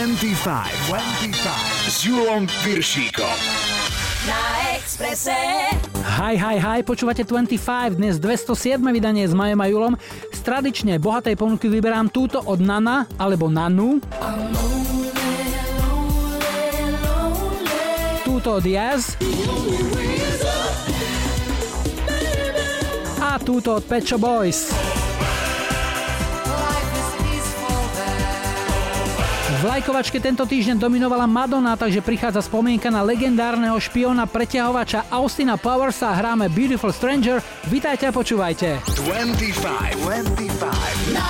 25. 25. S Julom Piršíkom. Na Expresse. Hi, hi, hi, počúvate 25, dnes 207. vydanie s Majom a Julom. Z tradične bohatej ponuky vyberám túto od Nana alebo Nanu. Túto od Jazz. A túto od Pet Boys. V lajkovačke tento týždeň dominovala Madonna, takže prichádza spomienka na legendárneho špiona preťahovača Austina Powersa. Hráme Beautiful Stranger. Vítajte a počúvajte. 25, 25 na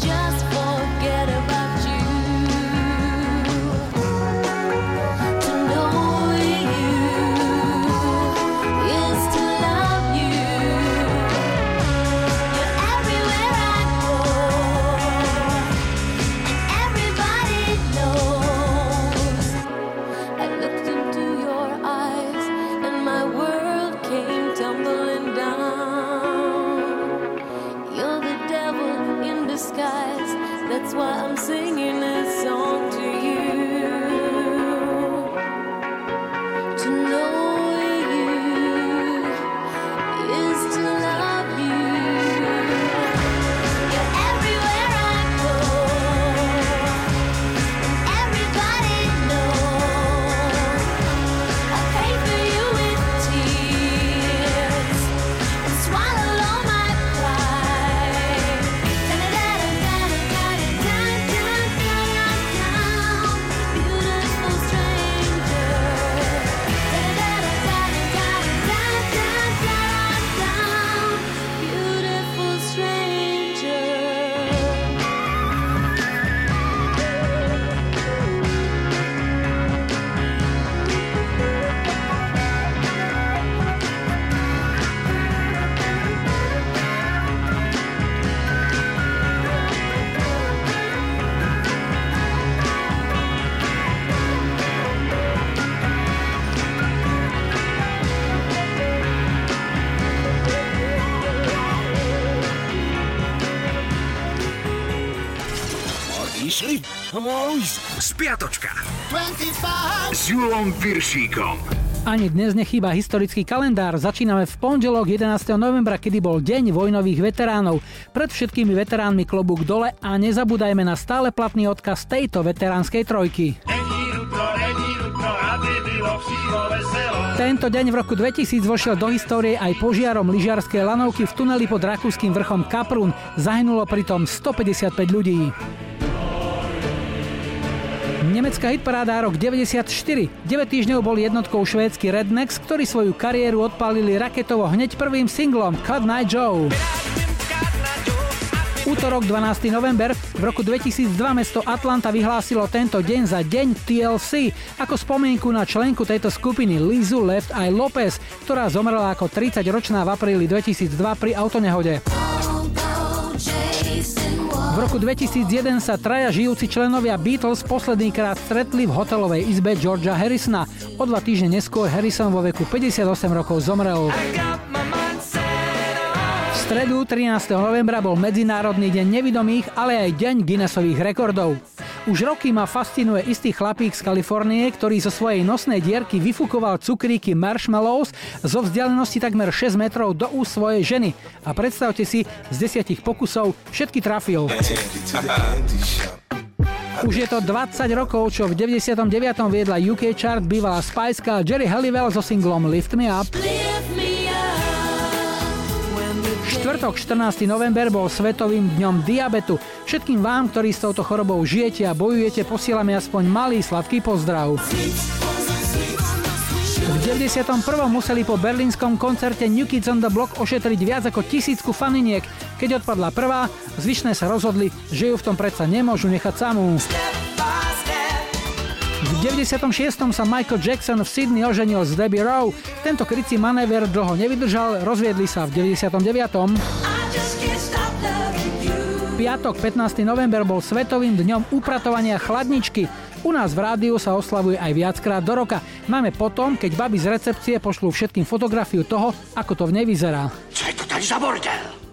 just s Julom Viršíkom. Ani dnes nechýba historický kalendár. Začíname v pondelok 11. novembra, kedy bol Deň vojnových veteránov. Pred všetkými veteránmi klobúk dole a nezabúdajme na stále platný odkaz tejto veteránskej trojky. Tento deň v roku 2000 vošiel do histórie aj požiarom lyžiarskej lanovky v tuneli pod rakúskym vrchom Kaprún. Zahynulo pritom 155 ľudí. Nemecká hitparáda rok 94. 9 týždňov bol jednotkou švédsky Rednex, ktorí svoju kariéru odpálili raketovo hneď prvým singlom Cut Night Joe. Útorok 12. november v roku 2002 mesto Atlanta vyhlásilo tento deň za deň TLC ako spomienku na členku tejto skupiny Lizu Left Eye Lopez, ktorá zomrela ako 30-ročná v apríli 2002 pri autonehode. V roku 2001 sa traja žijúci členovia Beatles poslednýkrát stretli v hotelovej izbe Georgia Harrisona. O dva týždne neskôr Harrison vo veku 58 rokov zomrel. V stredu 13. novembra bol Medzinárodný deň nevidomých, ale aj deň Guinnessových rekordov. Už roky ma fascinuje istý chlapík z Kalifornie, ktorý zo svojej nosnej dierky vyfukoval cukríky marshmallows zo vzdialenosti takmer 6 metrov do úst svojej ženy. A predstavte si, z desiatich pokusov všetky trafil. Už je to 20 rokov, čo v 99. viedla UK chart bývalá Spice Jerry Halliwell so singlom Lift Me Up. Lift me Štvrtok 14. november bol Svetovým dňom diabetu. Všetkým vám, ktorí s touto chorobou žijete a bojujete, posielame aspoň malý sladký pozdrav. V 91. museli po berlínskom koncerte New Kids on the Block ošetriť viac ako tisícku faniniek. Keď odpadla prvá, zvyšné sa rozhodli, že ju v tom predsa nemôžu nechať samú. V 96. sa Michael Jackson v Sydney oženil s Debbie Rowe. Tento krycí manéver dlho nevydržal, rozviedli sa v 99. Piatok 15. november bol svetovým dňom upratovania chladničky. U nás v rádiu sa oslavuje aj viackrát do roka. Máme potom, keď baby z recepcie pošlú všetkým fotografiu toho, ako to v nej vyzerá. Čo je to tady za bordel?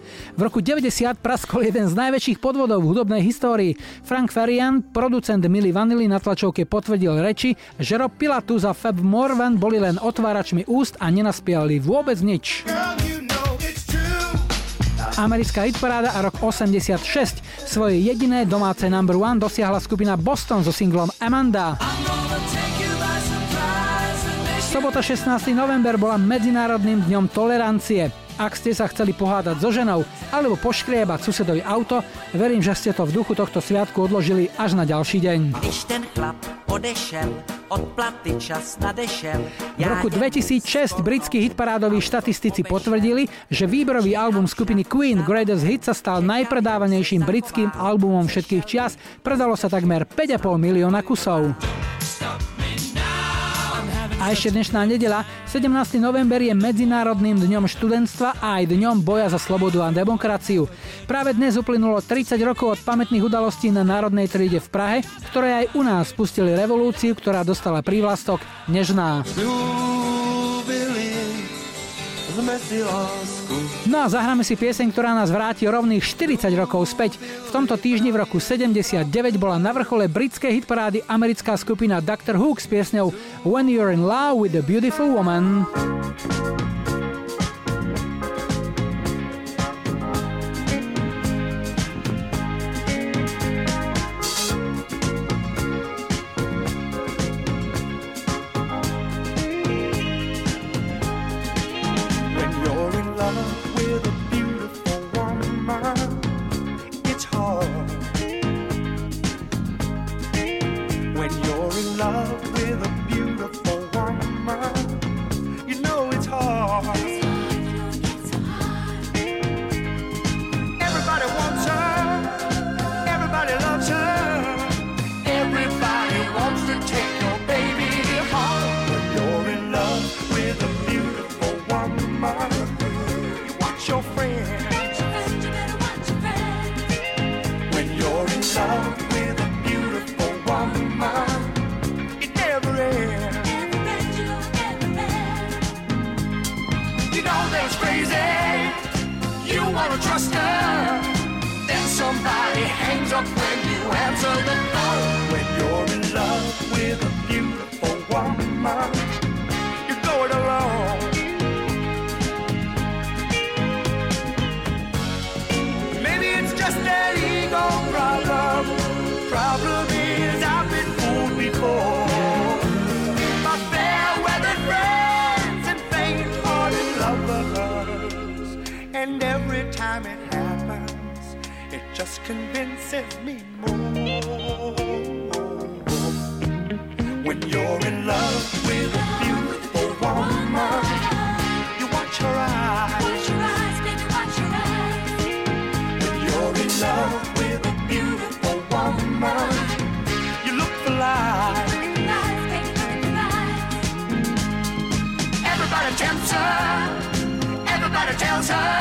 V roku 90 praskol jeden z najväčších podvodov v hudobnej histórii. Frank Farian, producent Milly Vanilly na tlačovke potvrdil reči, že Rob Pilatus a Fab Morvan boli len otváračmi úst a nenaspievali vôbec nič. Americká hitparáda a rok 86. Svoje jediné domáce number one dosiahla skupina Boston so singlom Amanda. Sobota 16. november bola Medzinárodným dňom tolerancie. Ak ste sa chceli pohádať so ženou alebo poškriebať susedovi auto, verím, že ste to v duchu tohto sviatku odložili až na ďalší deň. V roku 2006 britskí hitparádoví štatistici potvrdili, že výberový album skupiny Queen Greatest Hits sa stal najpredávanejším britským albumom všetkých čias. Predalo sa takmer 5,5 milióna kusov. A ešte dnešná nedela, 17. november je Medzinárodným dňom študentstva a aj dňom boja za slobodu a demokraciu. Práve dnes uplynulo 30 rokov od pamätných udalostí na Národnej tríde v Prahe, ktoré aj u nás spustili revolúciu, ktorá dostala prívlastok Nežná. No a zahráme si pieseň, ktorá nás vráti rovných 40 rokov späť. V tomto týždni v roku 79 bola na vrchole britskej hitparády americká skupina Dr. Hook s piesňou When You're in Love with a Beautiful Woman. love with a beautiful woman. You know it's hard. talk when you answer the phone. When you're in love with a beautiful woman, you're going alone. Maybe it's just an ego problem. Problem is I've been fooled before. My fair weather friends and faint-hearted lovers, and every time it happens it just convinces pleases me more. When you're in love with a beautiful woman, you watch her eyes. Watch your eyes, baby, watch your eyes. When you're in love with a beautiful woman, you look for life. Everybody tempts her. Everybody tells her.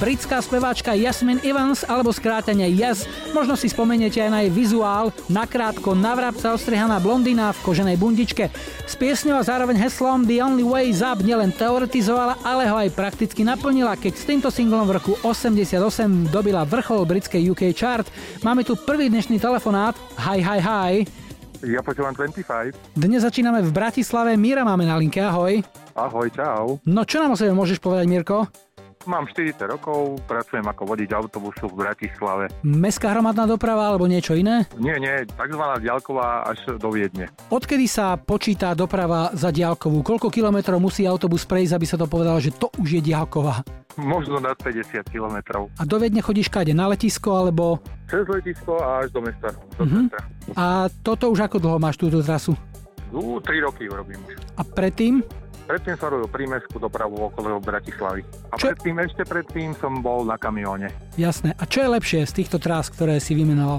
britská speváčka Jasmin Evans alebo skrátenie Yes. Možno si spomeniete aj na jej vizuál, nakrátko navrapca ostrihaná blondina v koženej bundičke. S piesňou a zároveň heslom The Only Way Up nielen teoretizovala, ale ho aj prakticky naplnila, keď s týmto singlom v roku 88 dobila vrchol britskej UK chart. Máme tu prvý dnešný telefonát. Hi, hi, hi. Ja počúvam 25. Dnes začíname v Bratislave. Míra máme na linke, ahoj. Ahoj, čau. No čo nám o sebe môžeš povedať, Mirko? Mám 40 rokov, pracujem ako vodič autobusu v Bratislave. Mestská hromadná doprava alebo niečo iné? Nie, nie, takzvaná diaľková až do Viedne. Odkedy sa počíta doprava za diálkovú? Koľko kilometrov musí autobus prejsť, aby sa to povedalo, že to už je diálková? Možno nad 50 kilometrov. A do Viedne chodíš kade? Na letisko alebo... Cez letisko a až do mesta. Do centra. A toto už ako dlho máš túto trasu? Ú, 3 roky ju robím už. A predtým? Predtým som robil prímeskú dopravu okolo Bratislavy. A Čo- predtým, ešte predtým som bol na kamióne. Jasné. A čo je lepšie z týchto trás, ktoré si vymenoval?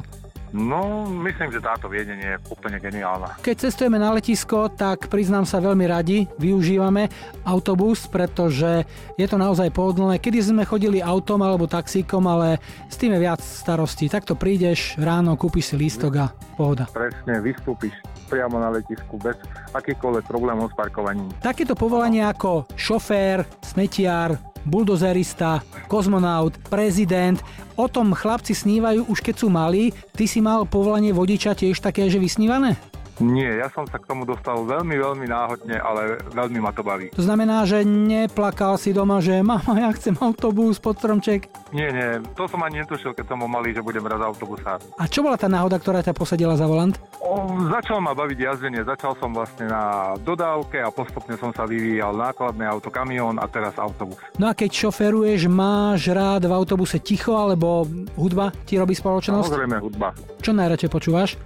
No, myslím, že táto viedenie je úplne geniálna. Keď cestujeme na letisko, tak priznám sa veľmi radi, využívame autobus, pretože je to naozaj pohodlné. Kedy sme chodili autom alebo taxíkom, ale s tým je viac starostí. Takto prídeš ráno, kúpiš si lístok a pohoda. Presne, vystúpiš priamo na letisku bez akýchkoľvek problémov s parkovaním. Takéto povolania ako šofér, smetiar, buldozerista, kozmonaut, prezident, o tom chlapci snívajú už keď sú malí. Ty si mal povolanie vodiča tiež také, že vysnívané? Nie, ja som sa k tomu dostal veľmi, veľmi náhodne, ale veľmi ma to baví. To znamená, že neplakal si doma, že mama, ja chcem autobus pod stromček. Nie, nie, to som ani netušil, keď som bol malý, že budem raz autobusár. A čo bola tá náhoda, ktorá ťa posadila za volant? O, začal ma baviť jazdenie, začal som vlastne na dodávke a postupne som sa vyvíjal nákladné auto, kamión a teraz autobus. No a keď šoferuješ, máš rád v autobuse ticho, alebo hudba ti robí spoločnosť? Samozrejme hudba. Čo najradšej počúvaš?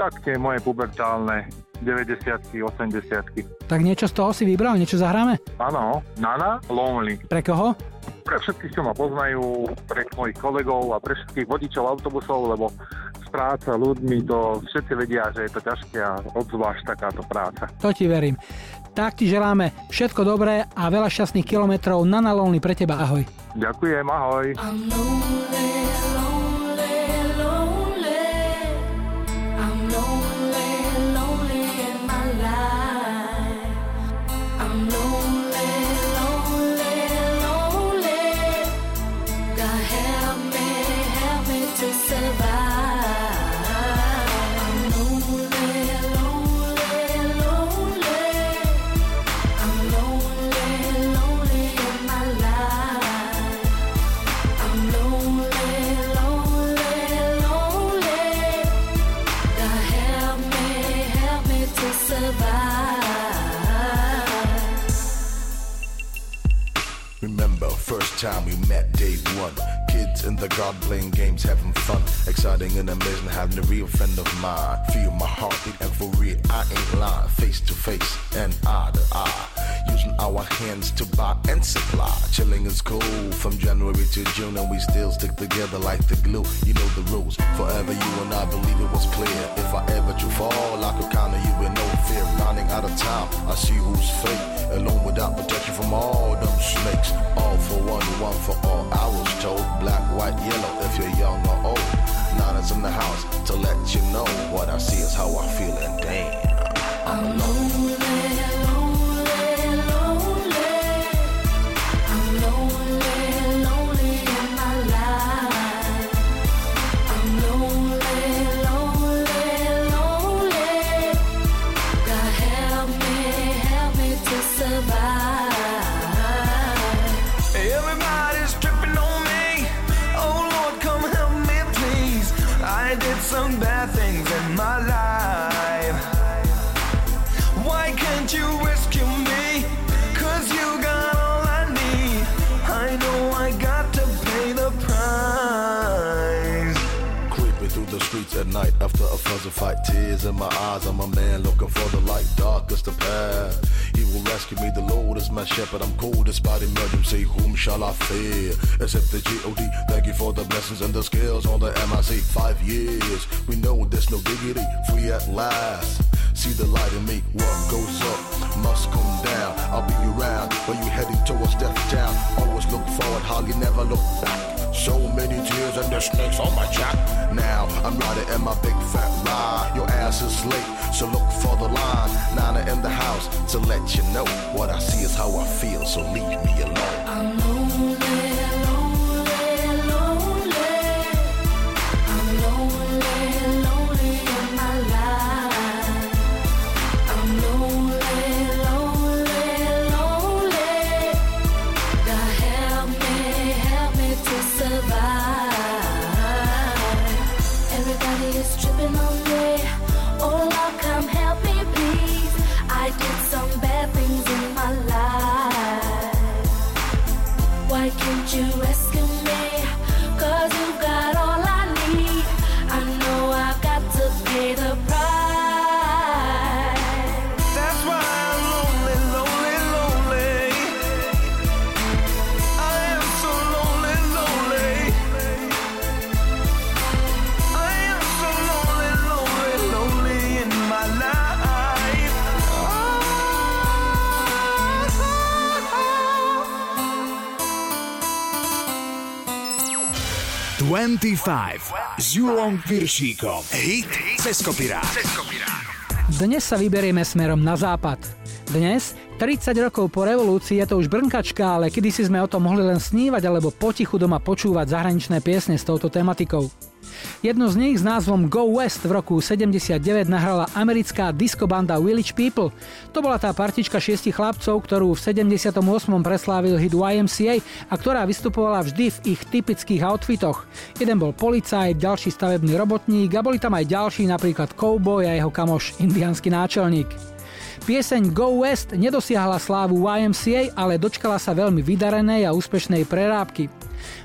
Tak tie moje pubertálne 90 80 Tak niečo z toho si vybral, niečo zahráme? Áno, Nana, Lonely. Pre koho? Pre všetkých, čo ma poznajú, pre mojich kolegov a pre všetkých vodičov autobusov, lebo práca ľuďmi to všetci vedia, že je to ťažké a obzvlášť takáto práca. To ti verím. Tak ti želáme všetko dobré a veľa šťastných kilometrov na nalónny pre teba. Ahoj. Ďakujem, ahoj. I'm lonely, lonely, time we met, day one. In the garden playing games, having fun. Exciting and amazing, having a real friend of mine. Feel my heartbeat, and for real, I ain't lying. Face to face and eye to eye. Using our hands to buy and supply. Chilling is cool from January to June, and we still stick together like the glue. You know the rules. Forever, you and I believe it was clear. If I ever do fall, I could count on you with no fear. Running out of time, I see who's fake. Alone without protection from all them snakes. All for one, one for all. I was told black, white, yellow. If you're young or old, Nana's in the house to let you know what I see is how I feel, and damn, I'm alone. Except the G.O.D. Thank you for the blessings and the skills on the MIC. Five years, we know there's no diggity. Free at last. See the light in me. What goes up must come down. I'll be around when you're heading towards death town. Always look forward, hardly never look back. So many tears and the snakes on my jack. Now I'm riding in my big fat ride. Your ass is late, so look for the line. Nana in the house to let you know what I see is how I feel. So leave me alone. 25 s Julom Piršíkom. Hit cez kopirát. Dnes sa vyberieme smerom na západ. Dnes, 30 rokov po revolúcii, je to už brnkačka, ale kedysi sme o tom mohli len snívať alebo potichu doma počúvať zahraničné piesne s touto tematikou. Jednu z nich s názvom Go West v roku 79 nahrala americká diskobanda Village People. To bola tá partička šiestich chlapcov, ktorú v 78. preslávil hit YMCA a ktorá vystupovala vždy v ich typických outfitoch. Jeden bol policajt, ďalší stavebný robotník a boli tam aj ďalší, napríklad cowboy a jeho kamoš indiánsky náčelník. Pieseň Go West nedosiahla slávu YMCA, ale dočkala sa veľmi vydarenej a úspešnej prerábky.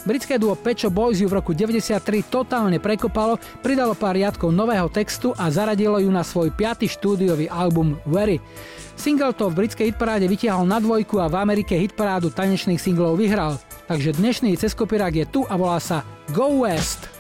Britské duo Pecho Boys ju v roku 93 totálne prekopalo, pridalo pár riadkov nového textu a zaradilo ju na svoj piaty štúdiový album Very. Single to v britskej hitparáde vytiahol na dvojku a v Amerike hitparádu tanečných singlov vyhral. Takže dnešný ceskopirák je tu a volá sa Go West.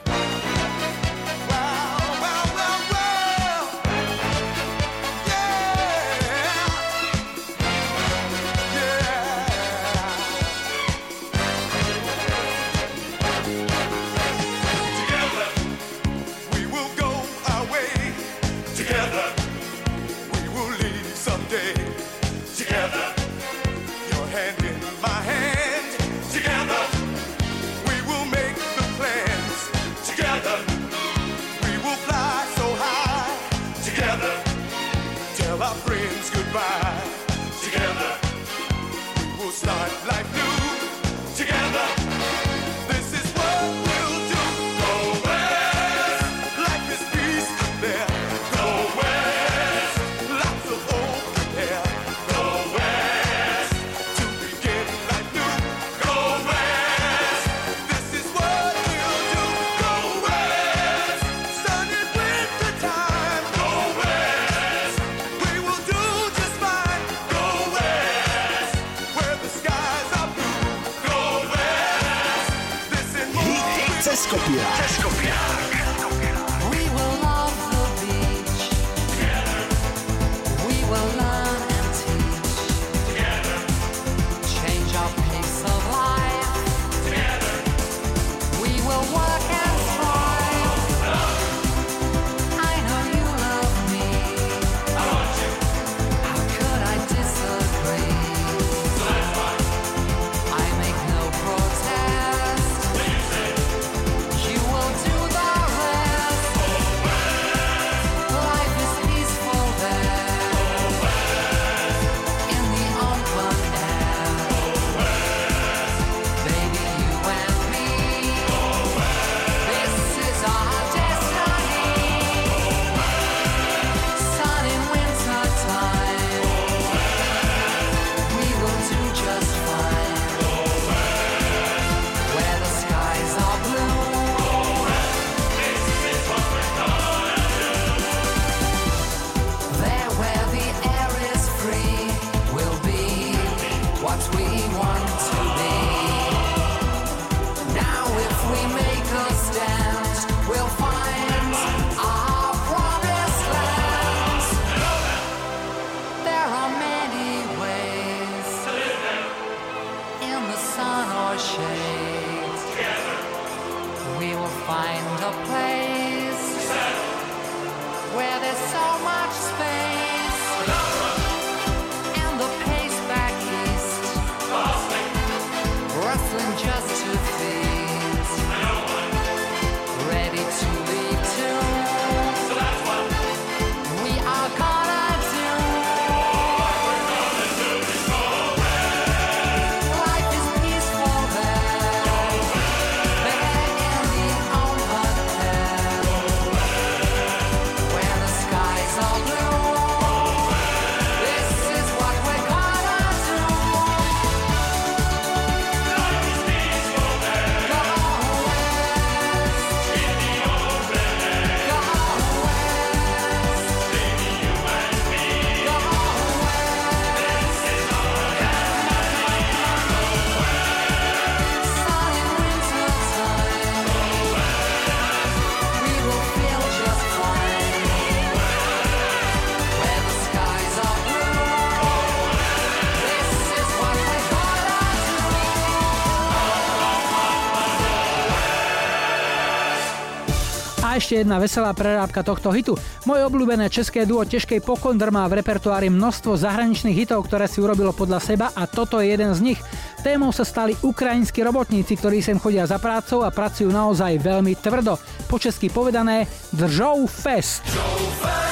Ešte jedna veselá prerábka tohto hitu. Moje obľúbené české duo Težkej Pokondr má v repertoári množstvo zahraničných hitov, ktoré si urobilo podľa seba a toto je jeden z nich. Témou sa stali ukrajinskí robotníci, ktorí sem chodia za prácou a pracujú naozaj veľmi tvrdo. Po česky povedané Držou fest. Kluci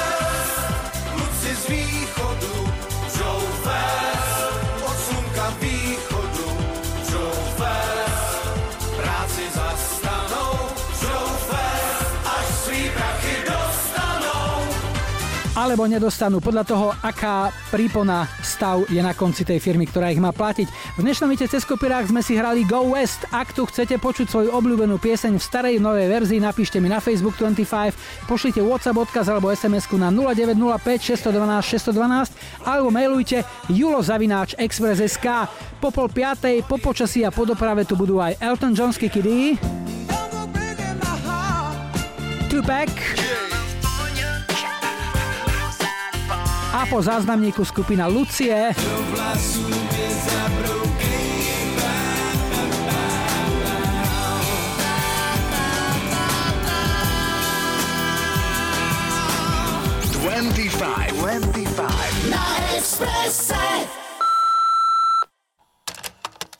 alebo nedostanú. Podľa toho, aká prípona stav je na konci tej firmy, ktorá ich má platiť. V dnešnom Ite cez kopirák sme si hrali Go West. Ak tu chcete počuť svoju obľúbenú pieseň v starej novej verzii, napíšte mi na Facebook 25, pošlite WhatsApp odkaz alebo sms na 0905 612 612 alebo mailujte julozavináč.express.sk Po pol piatej, po počasí a po doprave tu budú aj Elton John Kiddy, Tupac, a po záznamníku skupina Lucie. Twenty-five. Twenty-five. Na Expresse.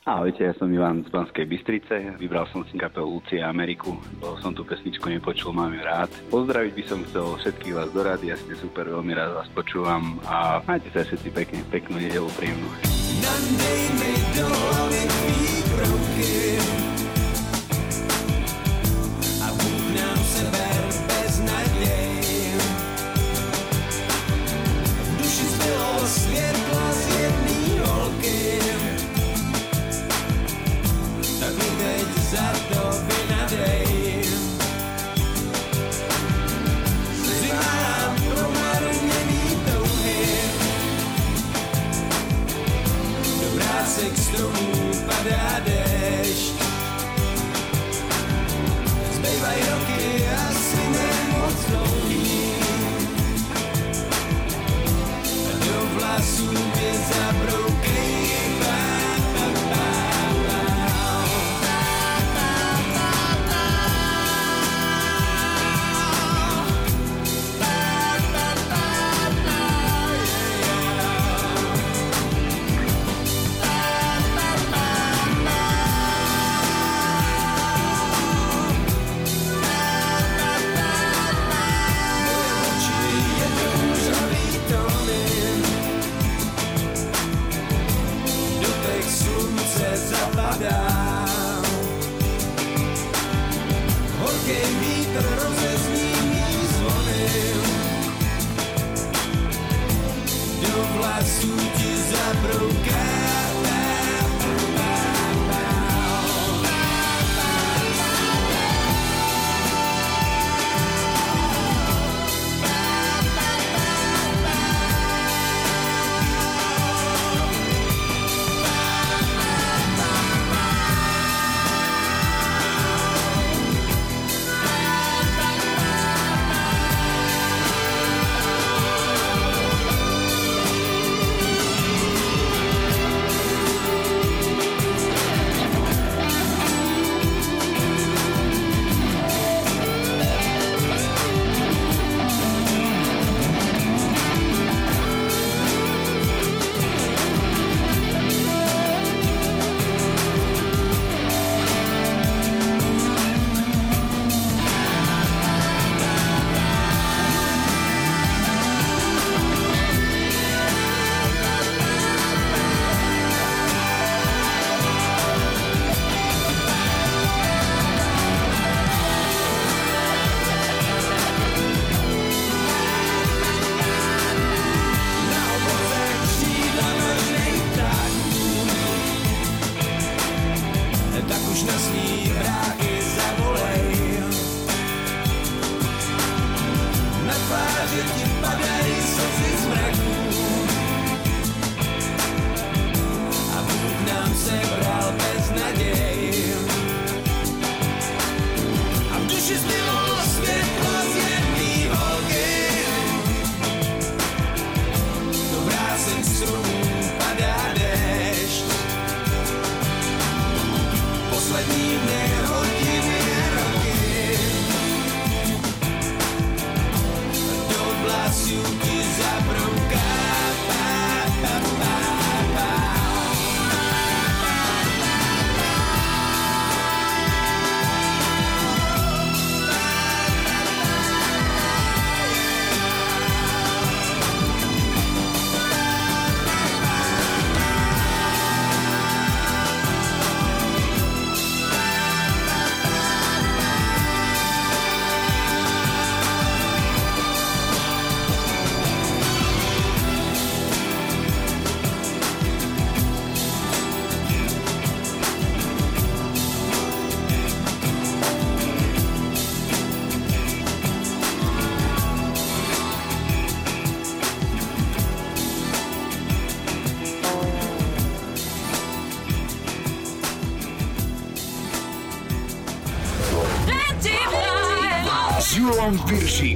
Ahojte, ja som Ivan z Banskej Bystrice, vybral som si kapelu Lucie Ameriku, lebo som tú pesničku nepočul, mám ju rád. Pozdraviť by som chcel všetkých vás do rady, ja ste super, veľmi rád vás počúvam a majte sa všetci pekne, peknú nedelu príjemnú.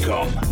Piršíkom.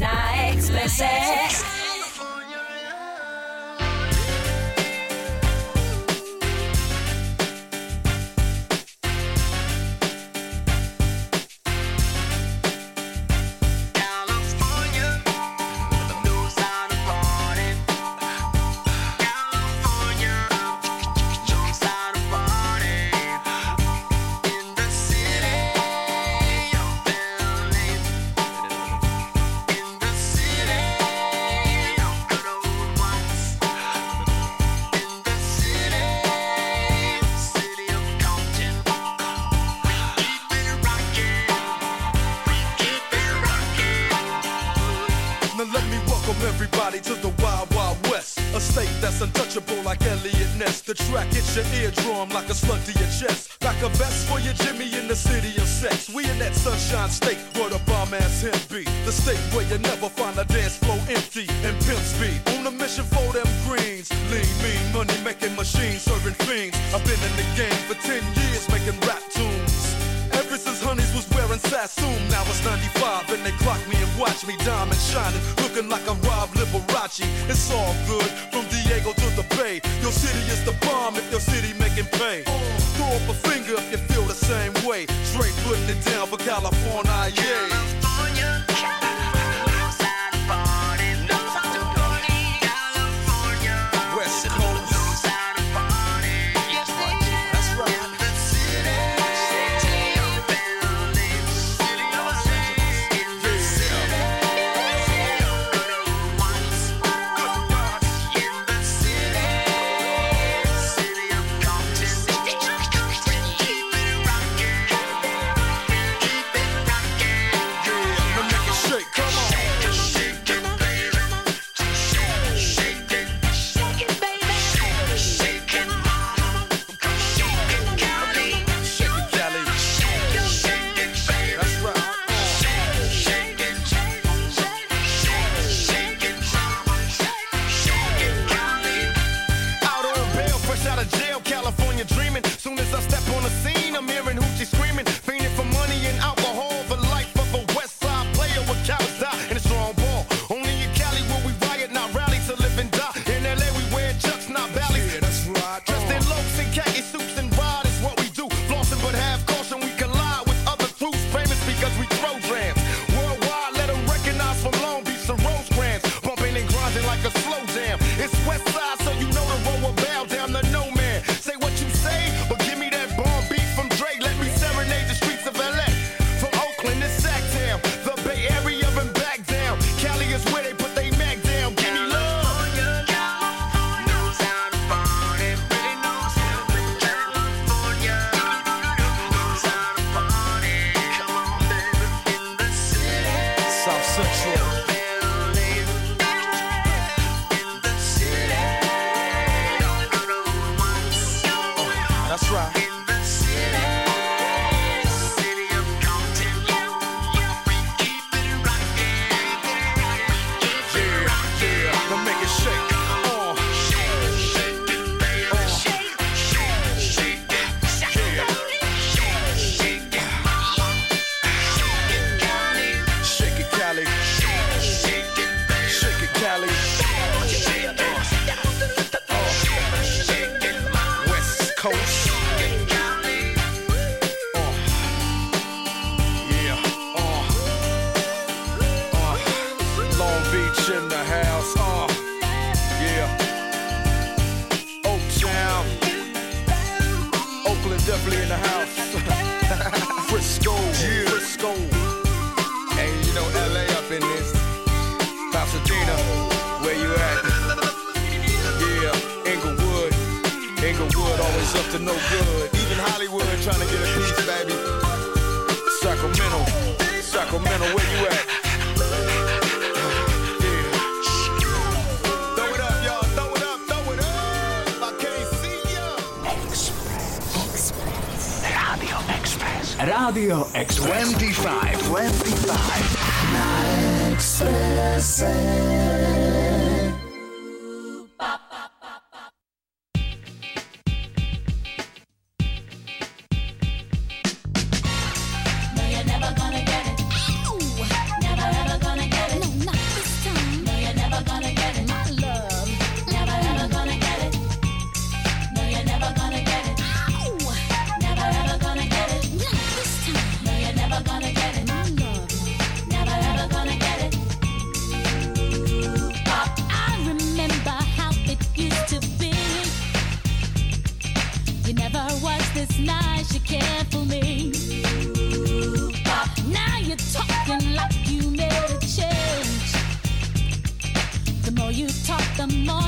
the more you talk, the more.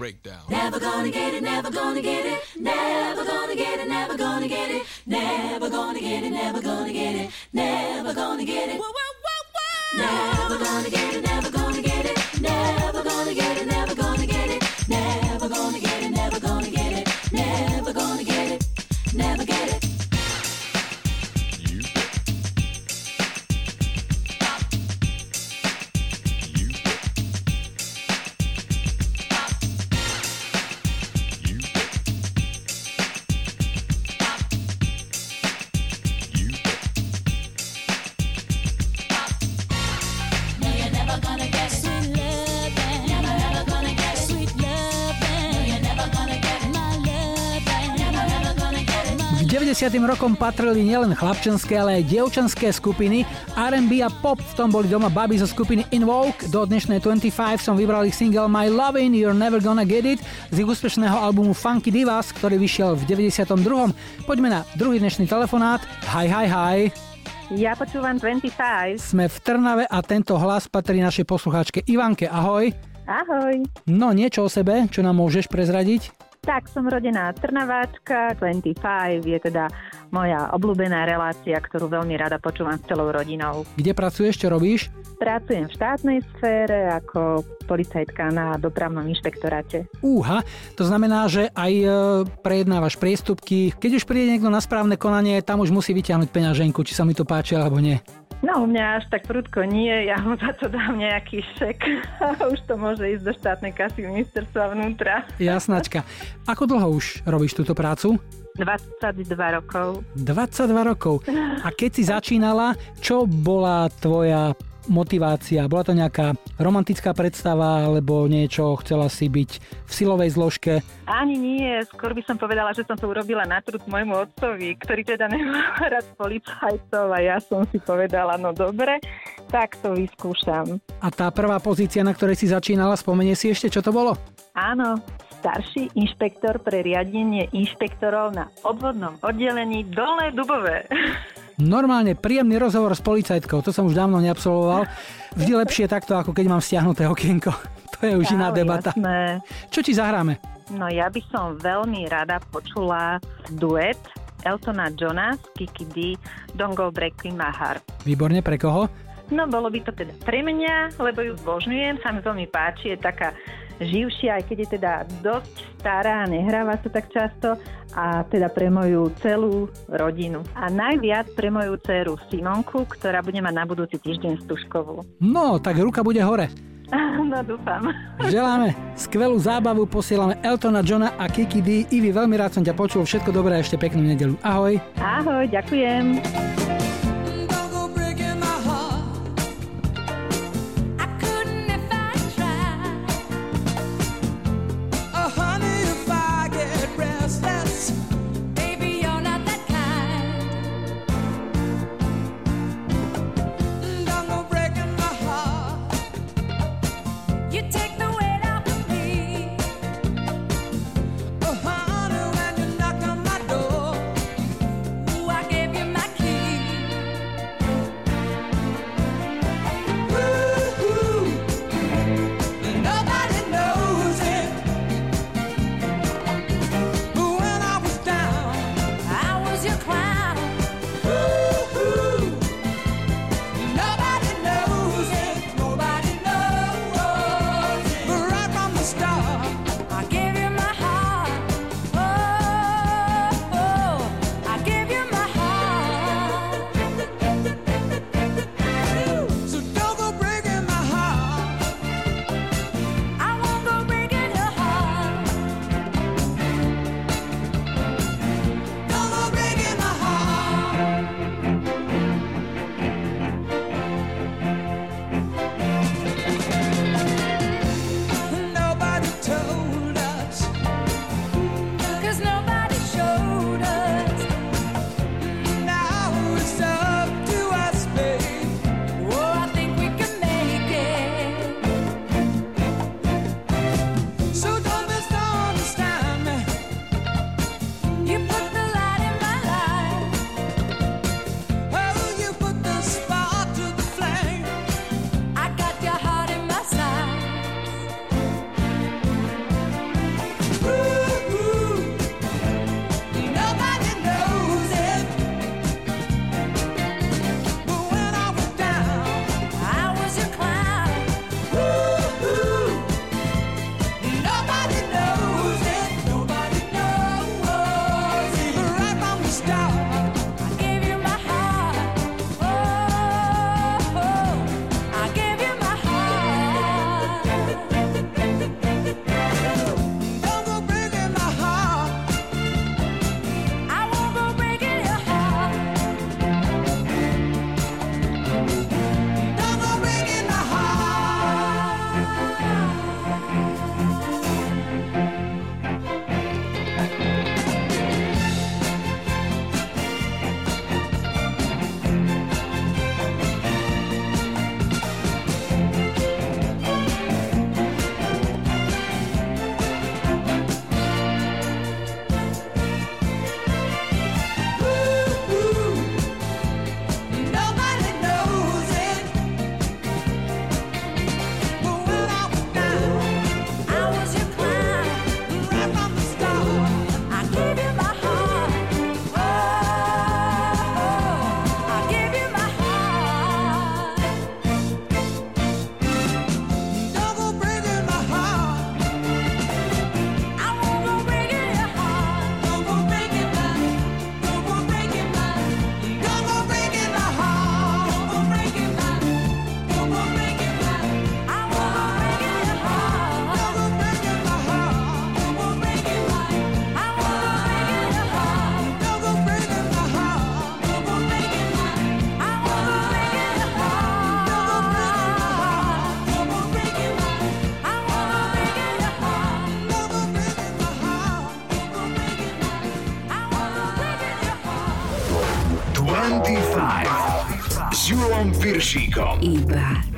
Breakdown. Never gonna get it, never gonna get it, 90. rokom patrili nielen chlapčenské, ale aj dievčenské skupiny. R&B a pop v tom boli doma baby zo skupiny Invoke. Do dnešnej 25 som vybral ich single My Lovin' You're Never Gonna Get It z ich úspešného albumu Funky Divas, ktorý vyšiel v 92. Poďme na druhý dnešný telefonát. Hi, hi, hi. Ja počúvam 25. Sme v Trnave a tento hlas patrí našej poslucháčke Ivanke. Ahoj. Ahoj. No niečo o sebe, čo nám môžeš prezradiť? Tak, som rodená Trnaváčka, 25 je teda moja obľúbená relácia, ktorú veľmi rada počúvam s celou rodinou. Kde pracuješ, čo robíš? Pracujem v štátnej sfére ako policajtka na dopravnom inšpektoráte. Úha, to znamená, že aj e, prejednávaš priestupky. Keď už príde niekto na správne konanie, tam už musí vyťahnuť peňaženku, či sa mi to páči alebo nie. No, u mňa až tak prudko nie, ja mu za to dám nejaký šek a už to môže ísť do štátnej kasy ministerstva vnútra. Jasnačka. Ako dlho už robíš túto prácu? 22 rokov. 22 rokov. A keď si začínala, čo bola tvoja motivácia? Bola to nejaká romantická predstava alebo niečo, chcela si byť v silovej zložke? Ani nie, skôr by som povedala, že som to urobila na trud môjmu otcovi, ktorý teda nemá rád policajtov a ja som si povedala, no dobre, tak to vyskúšam. A tá prvá pozícia, na ktorej si začínala, spomenie si ešte, čo to bolo? Áno, starší inšpektor pre riadenie inšpektorov na obvodnom oddelení Dolné Dubové. Normálne príjemný rozhovor s policajtkou, to som už dávno neabsolvoval. Vždy lepšie takto, ako keď mám stiahnuté okienko. To je už iná Áno, debata. jasné. Čo ti zahráme? No ja by som veľmi rada počula duet Eltona Johna z Kiki D Don't Go Breaking My Heart. Výborne, pre koho? No bolo by to teda pre mňa, lebo ju zbožňujem, sa mi veľmi páči, je taká živšia, aj keď je teda dosť stará nehráva sa tak často a teda pre moju celú rodinu. A najviac pre moju dceru Simonku, ktorá bude mať na budúci týždeň Stužkovú. No, tak ruka bude hore. No dúfam. Želáme skvelú zábavu, posielame Eltona Johna a Kiki D. Ivi, veľmi rád som ťa počul, všetko dobré a ešte peknú nedelu. Ahoj. Ahoj, ďakujem. Julom Piršíkom. Iba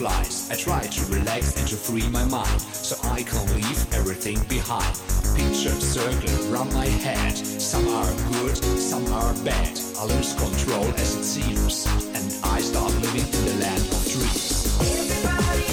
flies. I try to relax and to free my mind, so I can leave everything behind. Pictures circle round my head. Some are good, some are bad. I lose control as it seems, and I start living in the land of dreams.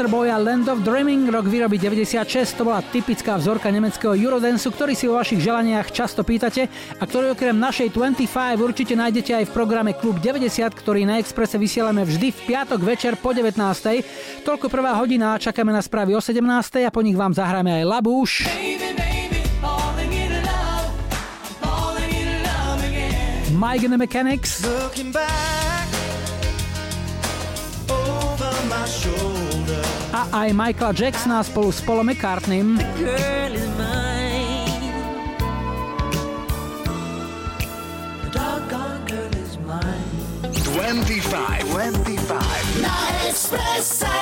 Masterboy a Land of Dreaming, rok výroby 96, to bola typická vzorka nemeckého Eurodansu, ktorý si vo vašich želaniach často pýtate a ktorý okrem našej 25 určite nájdete aj v programe Klub 90, ktorý na Exprese vysielame vždy v piatok večer po 19. Toľko prvá hodina, čakáme na správy o 17. a po nich vám zahráme aj Labúš. Mike and the Mechanics. A aj Michaela Jacksona spolu s Paulom McCartneym. Girl is mine. The doggone girl is mine. 25. 25. Na Expresse.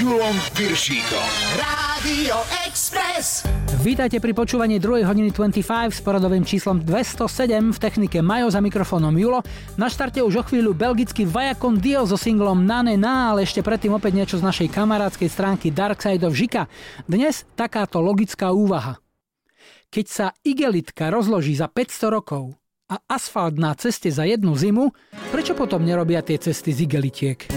Julom Piršíkom. Radio Express. Vítajte pri počúvaní 2. hodiny 25 s poradovým číslom 207 v technike Majo za mikrofónom Julo. Na štarte už o chvíľu belgický Vajakon Dio so singlom Nane Na, ale ešte predtým opäť niečo z našej kamarádskej stránky Dark Side of Žika. Dnes takáto logická úvaha. Keď sa igelitka rozloží za 500 rokov a asfalt na ceste za jednu zimu, prečo potom nerobia tie cesty z igelitiek?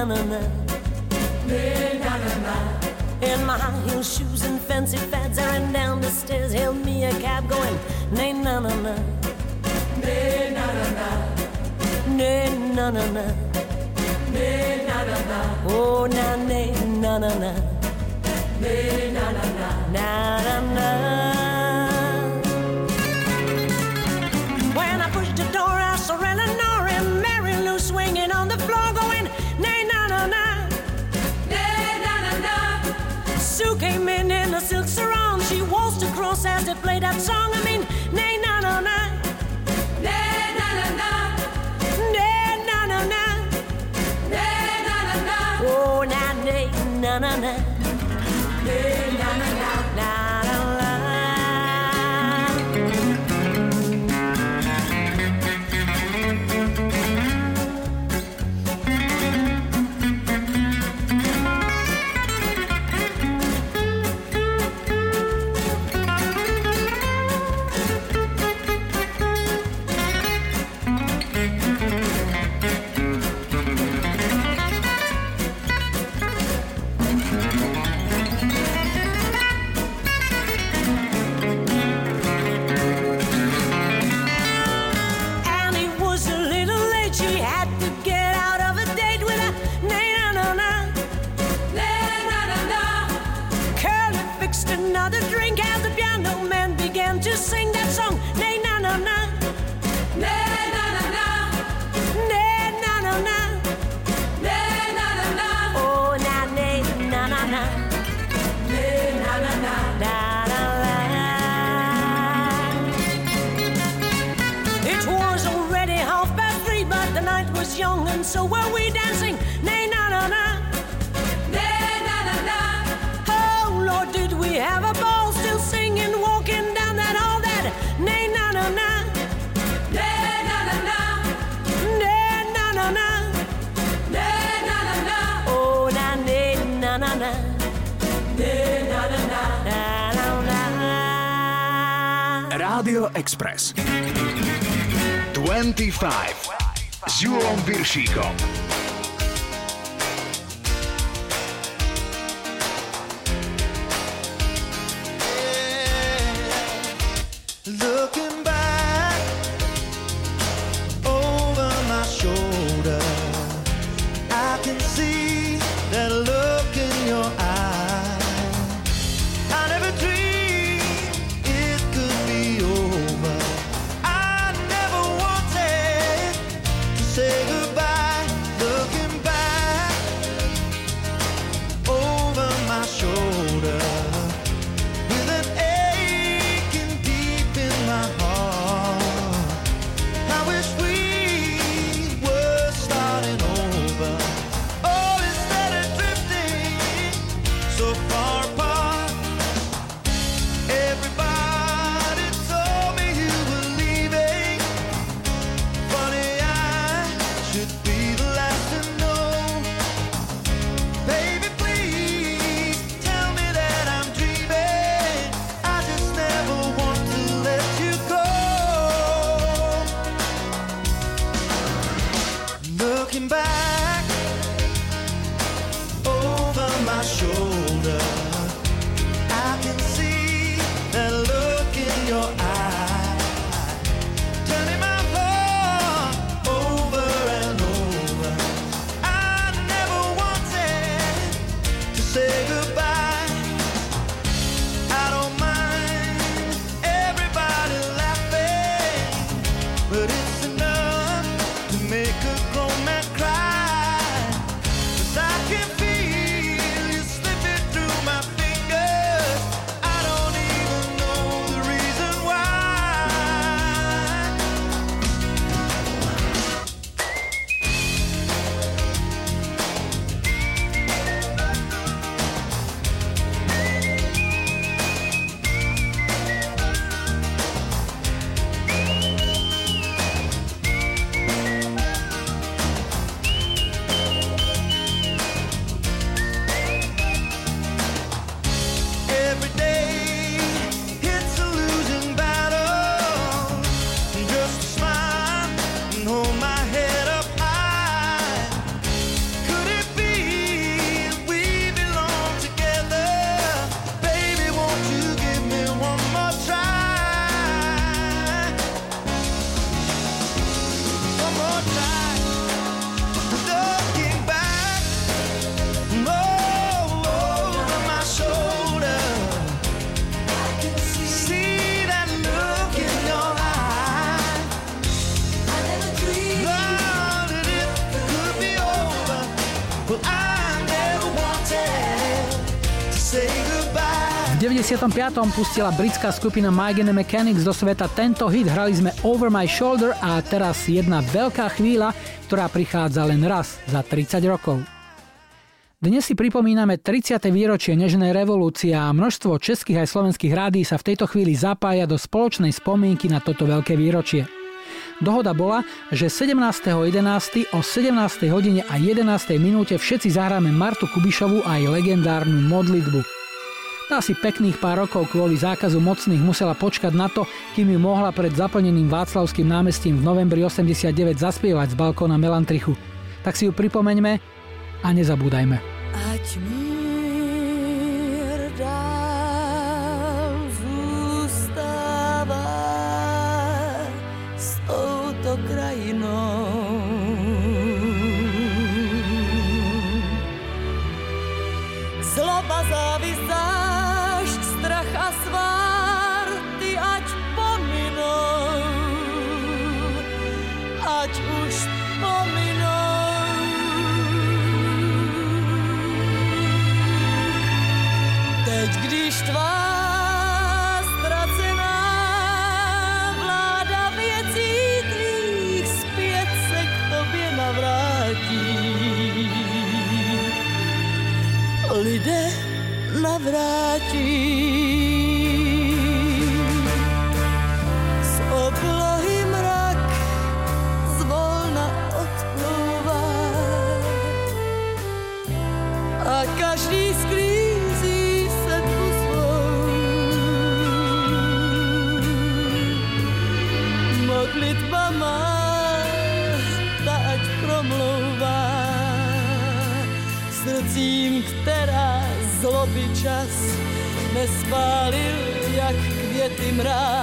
na na na. Na na na. In my high heel shoes and fancy fads, I ran down the stairs, hailed me a cab going na na na na. Na na na na. Na na na na. Oh na na. Na na na na. Na na na. as they play that song. I mean, nay, na, na, na. Na, na, na. Na, na, na. Na, na, na. Oh, na, na, na, na. Five. z Jurą 95. pustila britská skupina and the Mechanics do sveta tento hit, hrali sme Over My Shoulder a teraz jedna veľká chvíľa, ktorá prichádza len raz za 30 rokov. Dnes si pripomíname 30. výročie Nežnej revolúcie a množstvo českých aj slovenských rádií sa v tejto chvíli zapája do spoločnej spomienky na toto veľké výročie. Dohoda bola, že 17.11. o 17. hodine a 11. minúte všetci zahráme Martu Kubišovu a jej legendárnu modlitbu. Tá si pekných pár rokov kvôli zákazu mocných musela počkať na to, kým ju mohla pred zaplneným Václavským námestím v novembri 89 zaspievať z balkóna Melantrichu. Tak si ju pripomeňme a nezabúdajme. Ať mír habrá. mrak.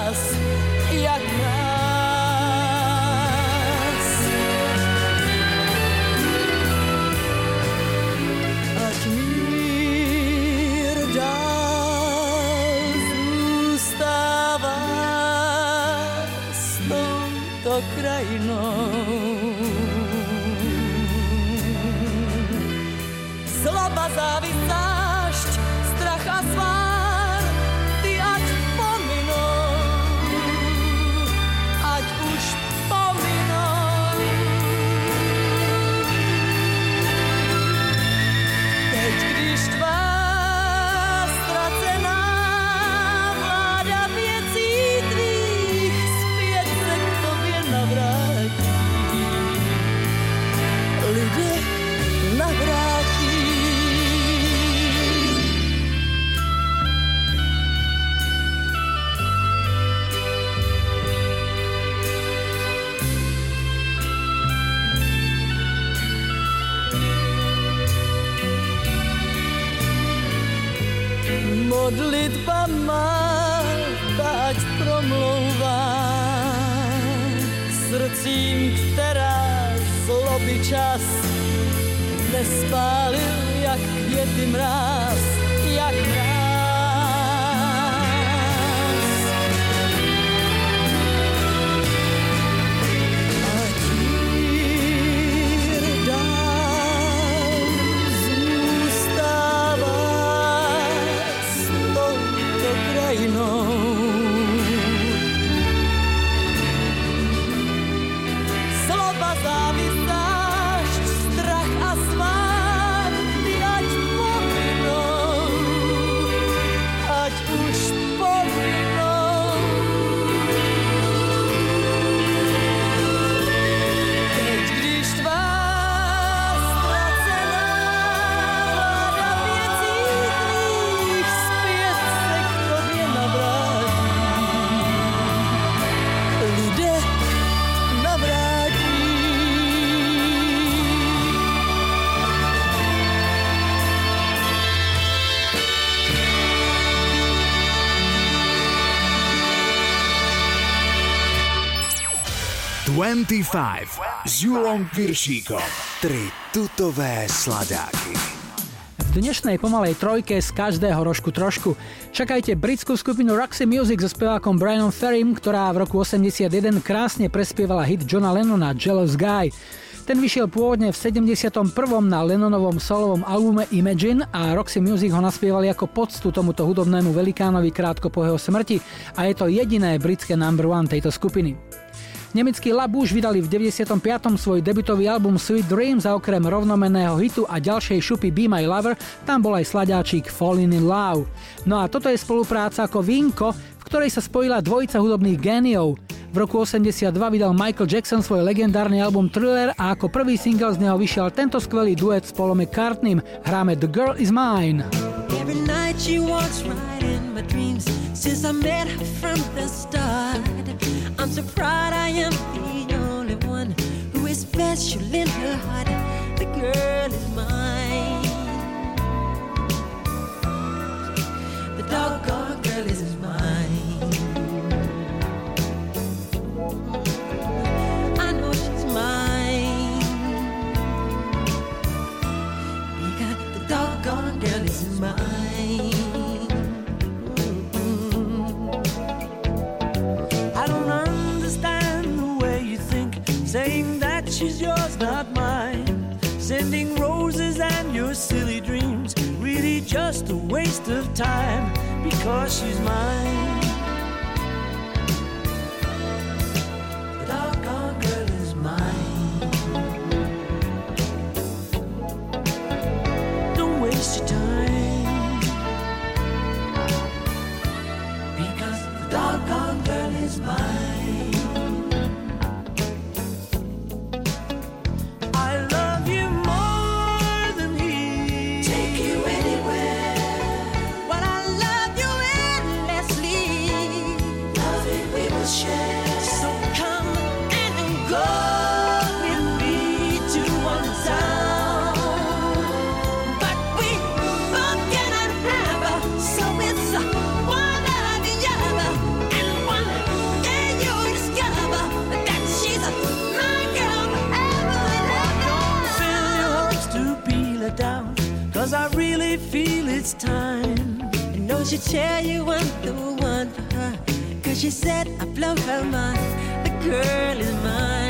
25 s Julom Viršíkom. Tri tutové sladáky. V dnešnej pomalej trojke z každého rožku trošku. Čakajte britskú skupinu Roxy Music so spevákom Brianom Ferrym, ktorá v roku 81 krásne prespievala hit Johna Lennona Jealous Guy. Ten vyšiel pôvodne v 71. na Lennonovom solovom albume Imagine a Roxy Music ho naspievali ako poctu tomuto hudobnému velikánovi krátko po jeho smrti a je to jediné britské number one tejto skupiny. Nemeckí Labouche vydali v 95. svoj debutový album Sweet Dreams a okrem rovnomenného hitu a ďalšej šupy Be My Lover tam bol aj sladáčik Falling in Love. No a toto je spolupráca ako Vinko, v ktorej sa spojila dvojica hudobných géniov. V roku 82 vydal Michael Jackson svoj legendárny album Thriller a ako prvý single z neho vyšiel tento skvelý duet s Paulom McCartneym. Hráme The Girl Is Mine. Every night she walks right in my dreams since I met her from the start. I'm so proud I am the only one who is special in her heart. The girl is mine. The doggone girl is mine. She's yours, not mine. Sending roses and your silly dreams, really just a waste of time because she's mine. The girl is mine. Don't waste your time. It's time. I know she tell you I'm the one for her. Cause she said I blow her mind. The girl is mine.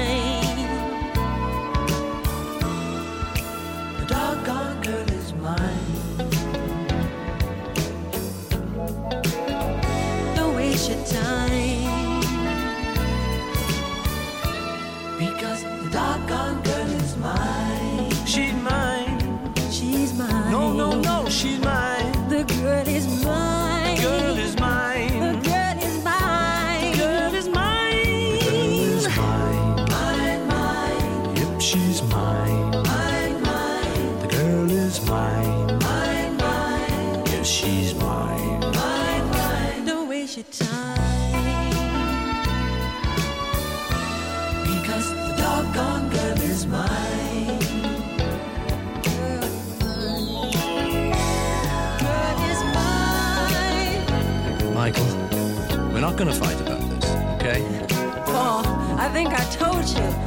She's mine. Mine, mine. The girl is mine. Mine, mine. Yes, she's mine. Mine, mine. Don't waste your time. Because the doggone girl is mine. Girl is mine. Michael, we're not gonna fight about this, okay? Paul, I think I told you.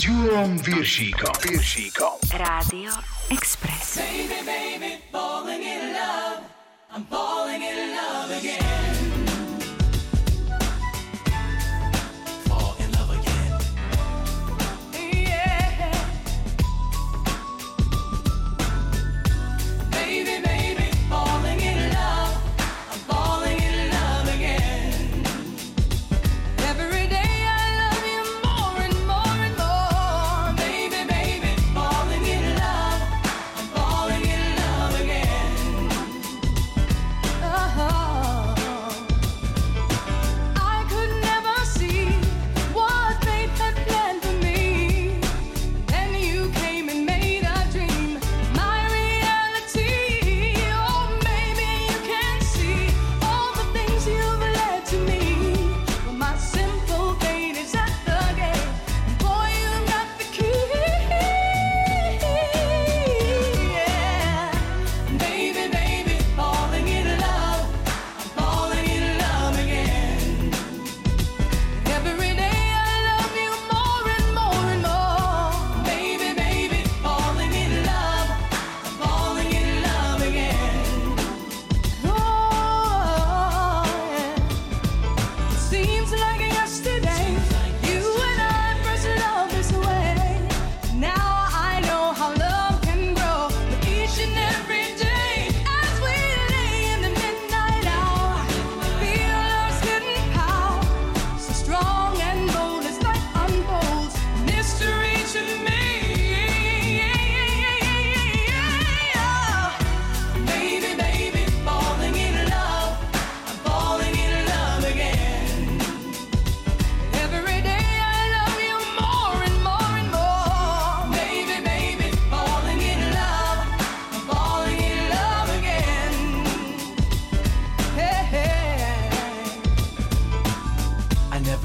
s Julom Viršíkom. Viršíkom. Rádio Express. Baby, baby, falling in love. I'm falling in love again.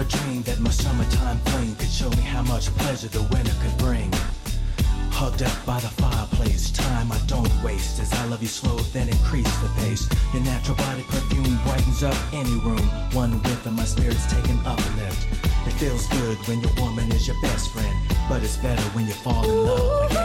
never dreamed that my summertime flame could show me how much pleasure the winter could bring. Hugged up by the fireplace, time I don't waste as I love you slow, then increase the pace. Your natural body perfume brightens up any room. One whiff and my spirit's taken uplift. It feels good when your woman is your best friend, but it's better when you fall in love again.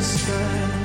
the sky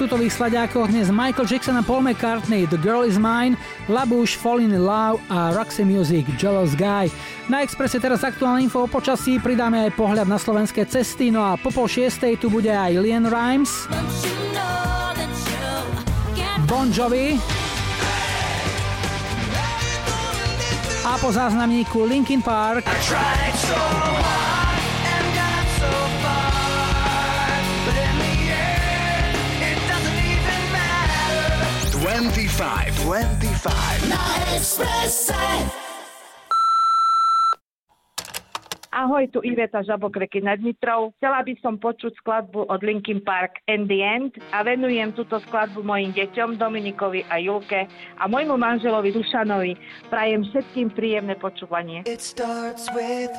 tutových sladiákoch dnes Michael Jackson a Paul McCartney, The Girl Is Mine, Labush, Falling in Love a Roxy Music, Jealous Guy. Na Expresse teraz aktuálne info o počasí, pridáme aj pohľad na slovenské cesty, no a po pol šiestej tu bude aj Lien Rimes, Bon Jovi a po záznamníku Linkin Park. 25. 25. Na Expresse. Ahoj, tu Iveta Žabokreky nad Nitrou. Chcela by som počuť skladbu od Linkin Park And The End a venujem túto skladbu mojim deťom Dominikovi a Julke a môjmu manželovi Dušanovi. Prajem všetkým príjemné počúvanie. It starts with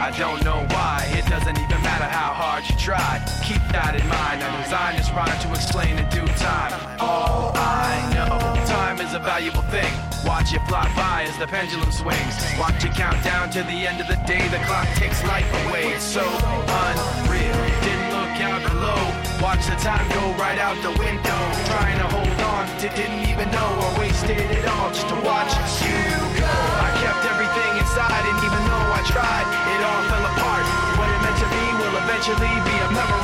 I don't know why, it doesn't even matter how hard you try. Keep that in mind. I designed this rhyme to explain in due time. All I know, is a valuable thing. Watch it fly by as the pendulum swings. Watch it count down to the end of the day. The clock takes life away. It's so unreal. Didn't look out below. Watch the time go right out the window. Trying to hold on to didn't even know I wasted it all just to watch you go. I kept everything inside, and even though I tried, it all fell apart. What it meant to me will eventually be a memory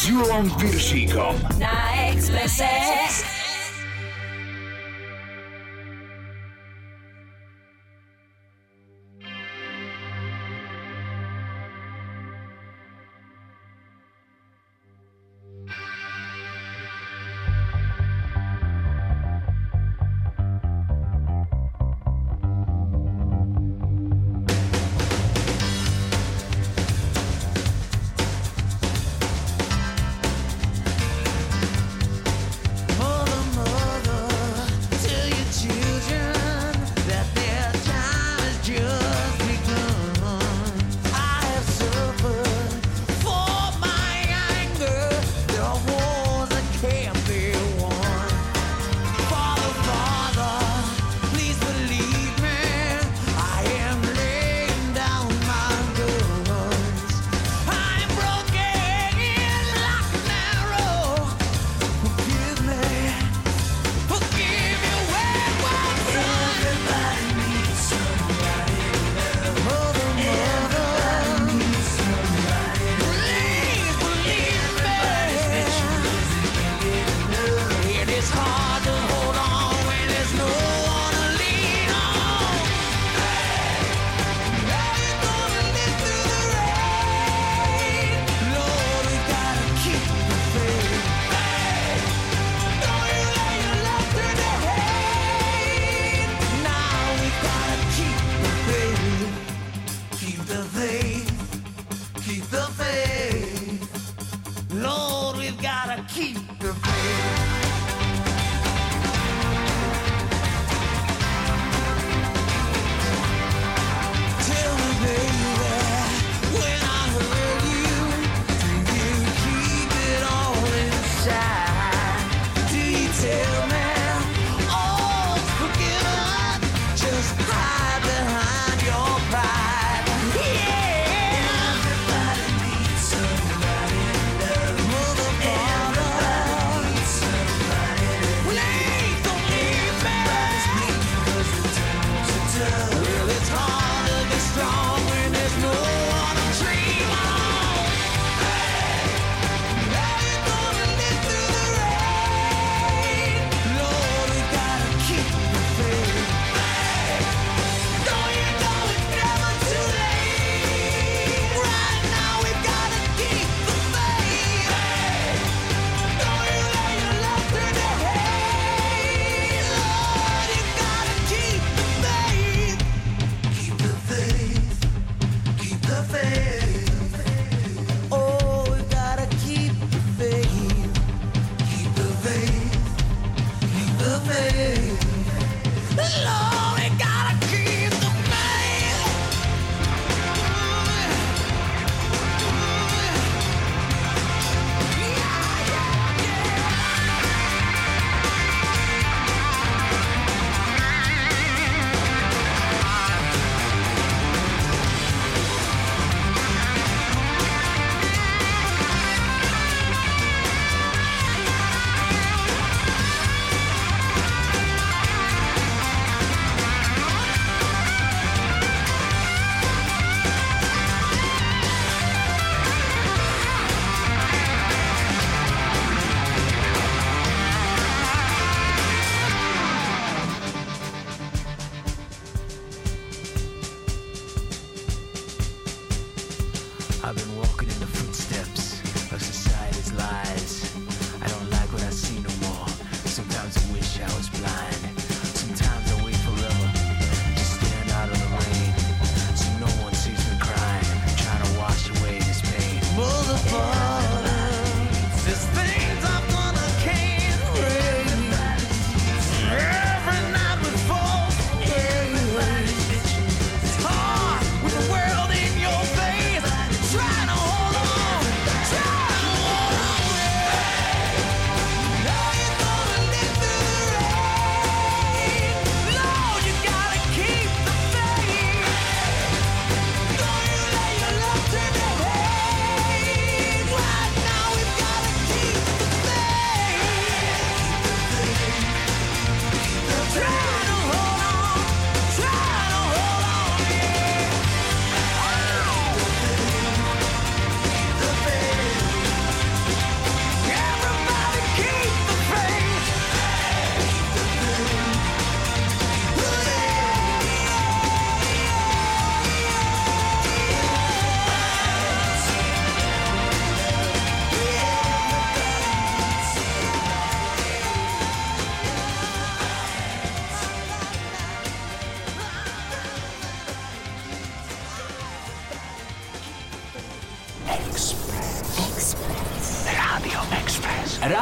S Julom Piršíkom. Na Expresse.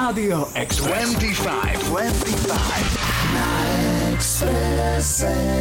Express. Rádio Express. 25. 25. Na Expresse.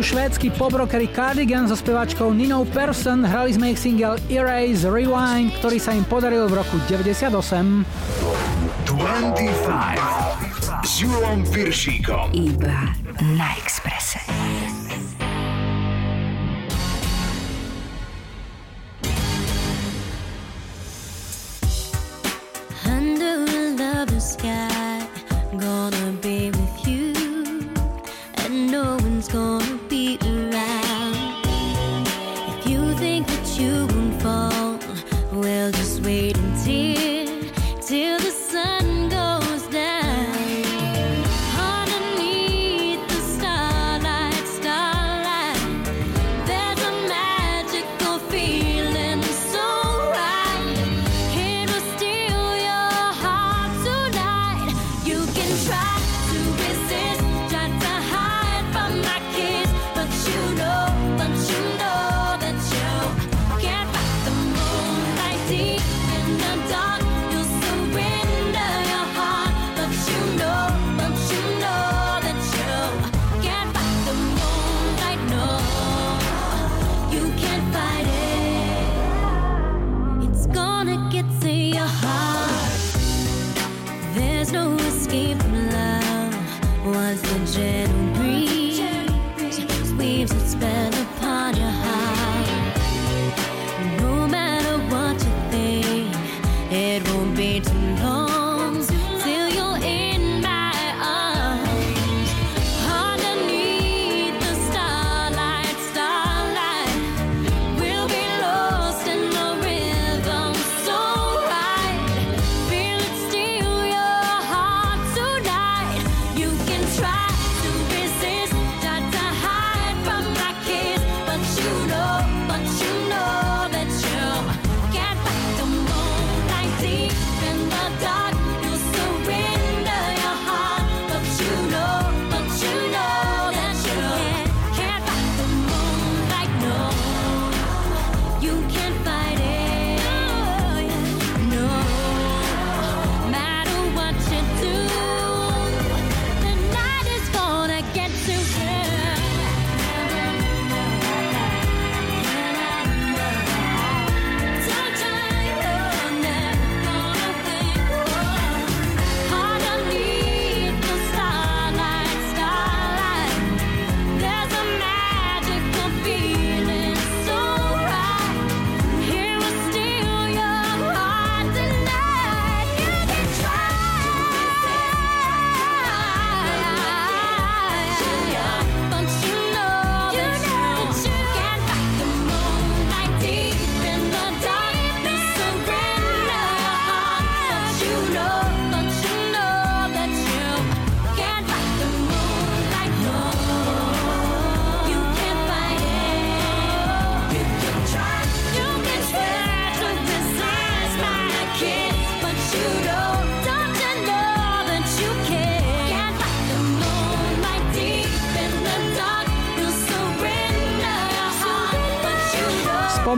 Sú švédsky pobrockery Cardigan so speváčkou Ninou Persson. Hrali sme ich single Erase Rewind, ktorý sa im podaril v roku 98. 25 s Julom Piršíkom. Iba na Exprese.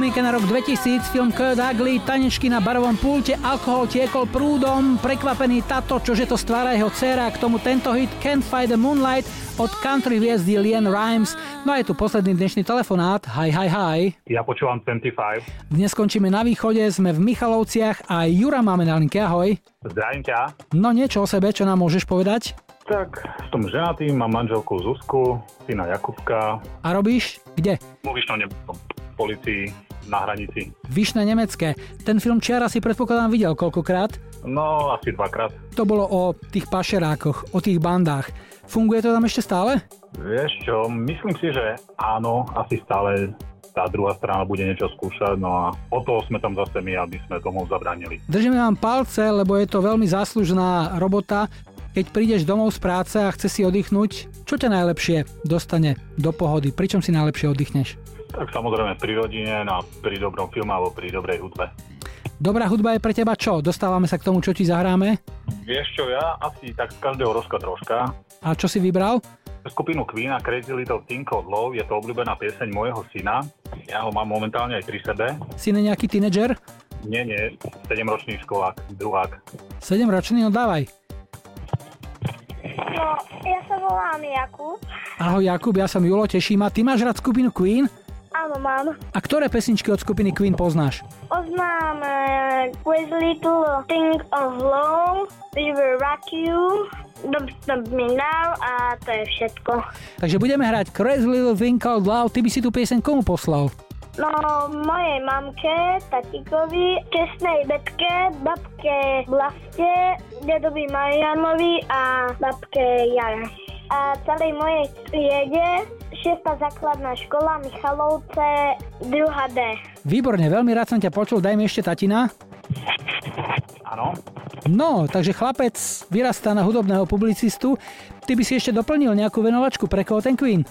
Know. Spomínka na rok 2000, film Kurt Ugly, tanečky na barovom pulte, alkohol tiekol prúdom, prekvapený tato, čože to stvára jeho dcera, k tomu tento hit Can't Fight the Moonlight od country hviezdy Lien Rhymes. No a je tu posledný dnešný telefonát. Hi, hi, hi. Ja počúvam 25. Dnes skončíme na východe, sme v Michalovciach a Jura máme na linke. Ahoj. Zdravím ťa. No niečo o sebe, čo nám môžeš povedať? Tak, som ženatý, mám manželku Zuzku, syna Jakubka. A robíš? Kde? Mluvíš to nebom. V policii na hranici. Vyšné nemecké. Ten film Čiara si predpokladám videl koľkokrát? No, asi dvakrát. To bolo o tých pašerákoch, o tých bandách. Funguje to tam ešte stále? Vieš čo, myslím si, že áno, asi stále tá druhá strana bude niečo skúšať, no a o toho sme tam zase my, aby sme tomu zabránili. Držíme vám palce, lebo je to veľmi záslužná robota. Keď prídeš domov z práce a chce si oddychnúť, čo ťa najlepšie dostane do pohody? Pričom si najlepšie oddychneš? Tak samozrejme pri rodine, no a pri dobrom filme alebo pri dobrej hudbe. Dobrá hudba je pre teba čo? Dostávame sa k tomu, čo ti zahráme. Vieš čo, ja asi tak z každého rožka troška. A čo si vybral? Skupinu Queen a Crazy Little Thing Called Love je to obľúbená pieseň môjho syna. Ja ho mám momentálne aj pri sebe. Si ne nejaký tínedžer? Nie, nie, 7-ročný školák, druhák. 7 ročný, no dávaj. No No, ja sa volám Jakub. Ahoj Jakub, ja som Julo, teším ma. Ty máš rád skupinu Queen? Áno, mám. A ktoré pesničky od skupiny Queen poznáš? Poznám uh, With Little Thing of Love, We Will Rock You, Don't Stop Me Now a to je všetko. Takže budeme hrať Crazy Little Thing Called Love. Ty by si tú pieseň komu poslal? No, mojej mamke, tatikovi, čestnej betke, babke Vlaste, dedovi Marianovi a babke Jare. A celej mojej triede, 6. základná škola Michalovce, 2. D. Výborne, veľmi rád som ťa počul, daj mi ešte tatina. Áno. No, takže chlapec vyrastá na hudobného publicistu. Ty by si ešte doplnil nejakú venovačku pre koho ten Queen?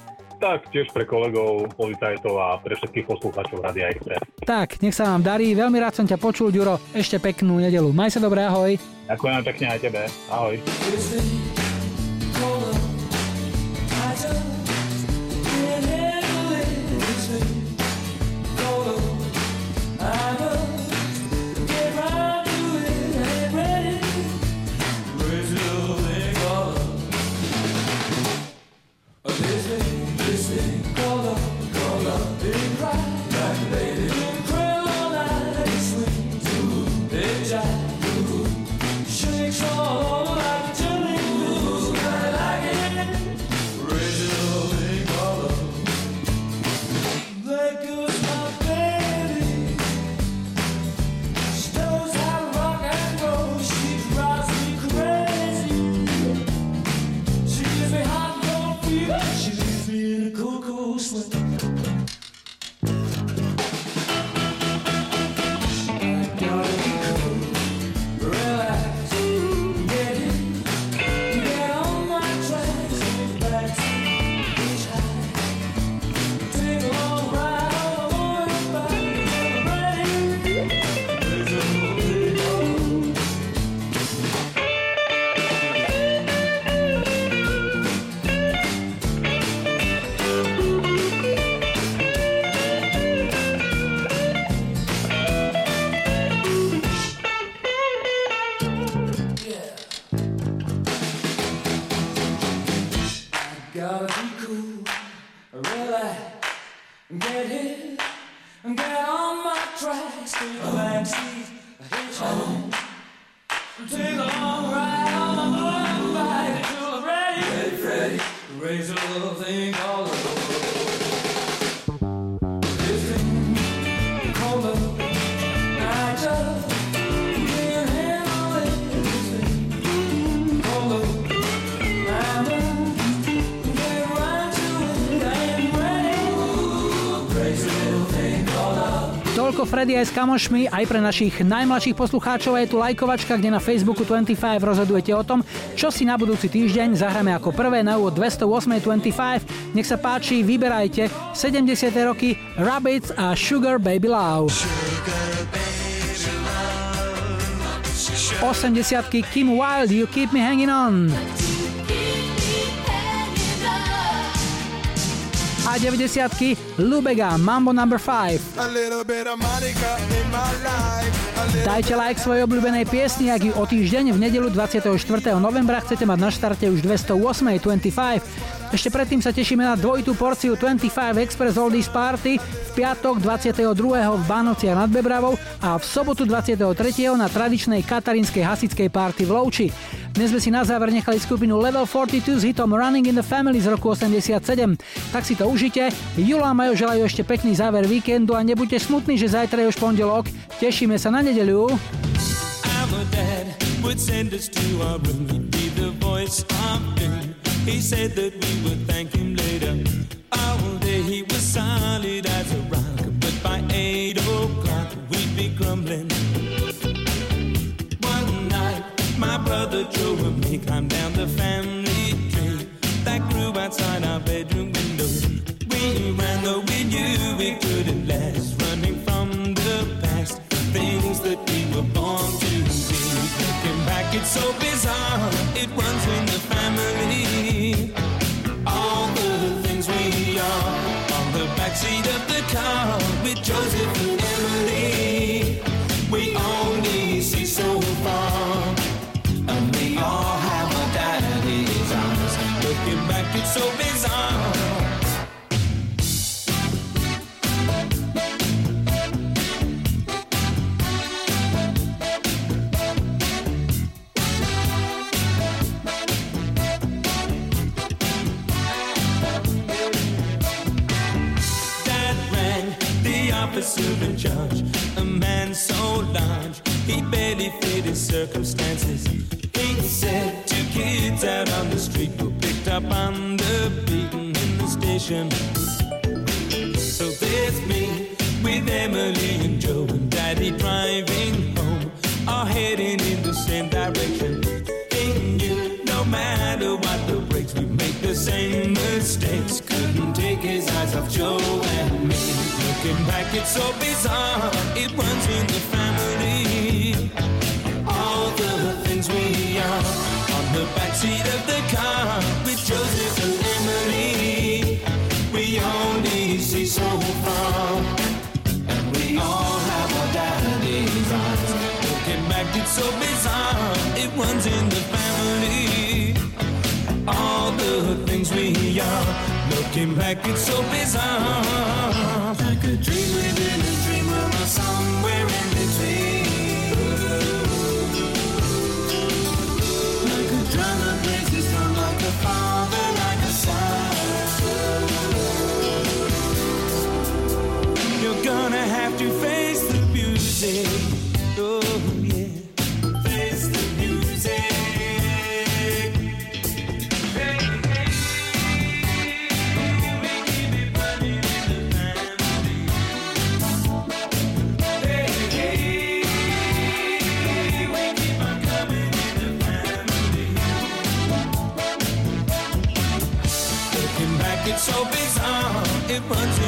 Tak tiež pre kolegov, policajtov a pre všetkých poslucháčov Radia Express. Tak, nech sa vám darí, veľmi rád som ťa počul, Ďuro. Ešte peknú nedelu. Maj sa dobre, ahoj. Ďakujem pekne aj tebe. Ahoj. something right. Freddy aj s kamošmi, aj pre našich najmladších poslucháčov je tu lajkovačka, kde na Facebooku 25 rozhodujete o tom, čo si na budúci týždeň zahráme ako prvé na úvod 208.25. Nech sa páči, vyberajte 70. roky Rabbits a Sugar Baby Love. 80 Kim Wilde, You Keep Me Hanging On. A 90 Lubega, Mambo No. 5. A little bit of Monica in my life. A little Dajte like svojej obľúbenej piesni, ak ju o týždeň v nedelu 24. novembra chcete mať na štarte už 208.25. Ešte predtým sa tešíme na dvojitú porciu 25 Express Oldies Party v piatok 22. v Bánociach nad Bebravou a v sobotu 23. na tradičnej katarínskej hasickej party v Louči. Dnes sme si na záver nechali skupinu Level 42 s hitom Running in the Family z roku 87. Tak si to užite. Julo a Majo želajú ešte pekný záver víkendu a nebuďte smutní, že zajtra je už pondelok. Tešíme sa na nedeľu. He said that we would thank him later. All day he was solid as a rock, but by eight o'clock we'd be grumbling. My brother Joe and me climbed down the family tree that grew outside our bedroom window. We ran though we knew we couldn't last, running from the past, things that we were born to be. Looking back, it's so bizarre. It runs in the family. All the things we are on the backseat of the car with Joseph in charge, a man so large, he barely fit his circumstances. He said two kids out on the street were picked up on the beaten in the station. So there's me with Emily and Joe and Daddy driving home, all heading in the same direction. He knew no matter what the breaks, we the same mistakes. Couldn't take his eyes off Joe and me. Looking back, it's so bizarre. It runs in the family. All the things we are on the backseat of the car with Joseph and Emily. We only see so far, and we all have our daddy's eyes. Looking back, it's so bizarre. It runs in the family. All the things we are. Looking back, it's so bizarre. Like a dream within a dream, or somewhere in between. Like a that breaks its like a father, happens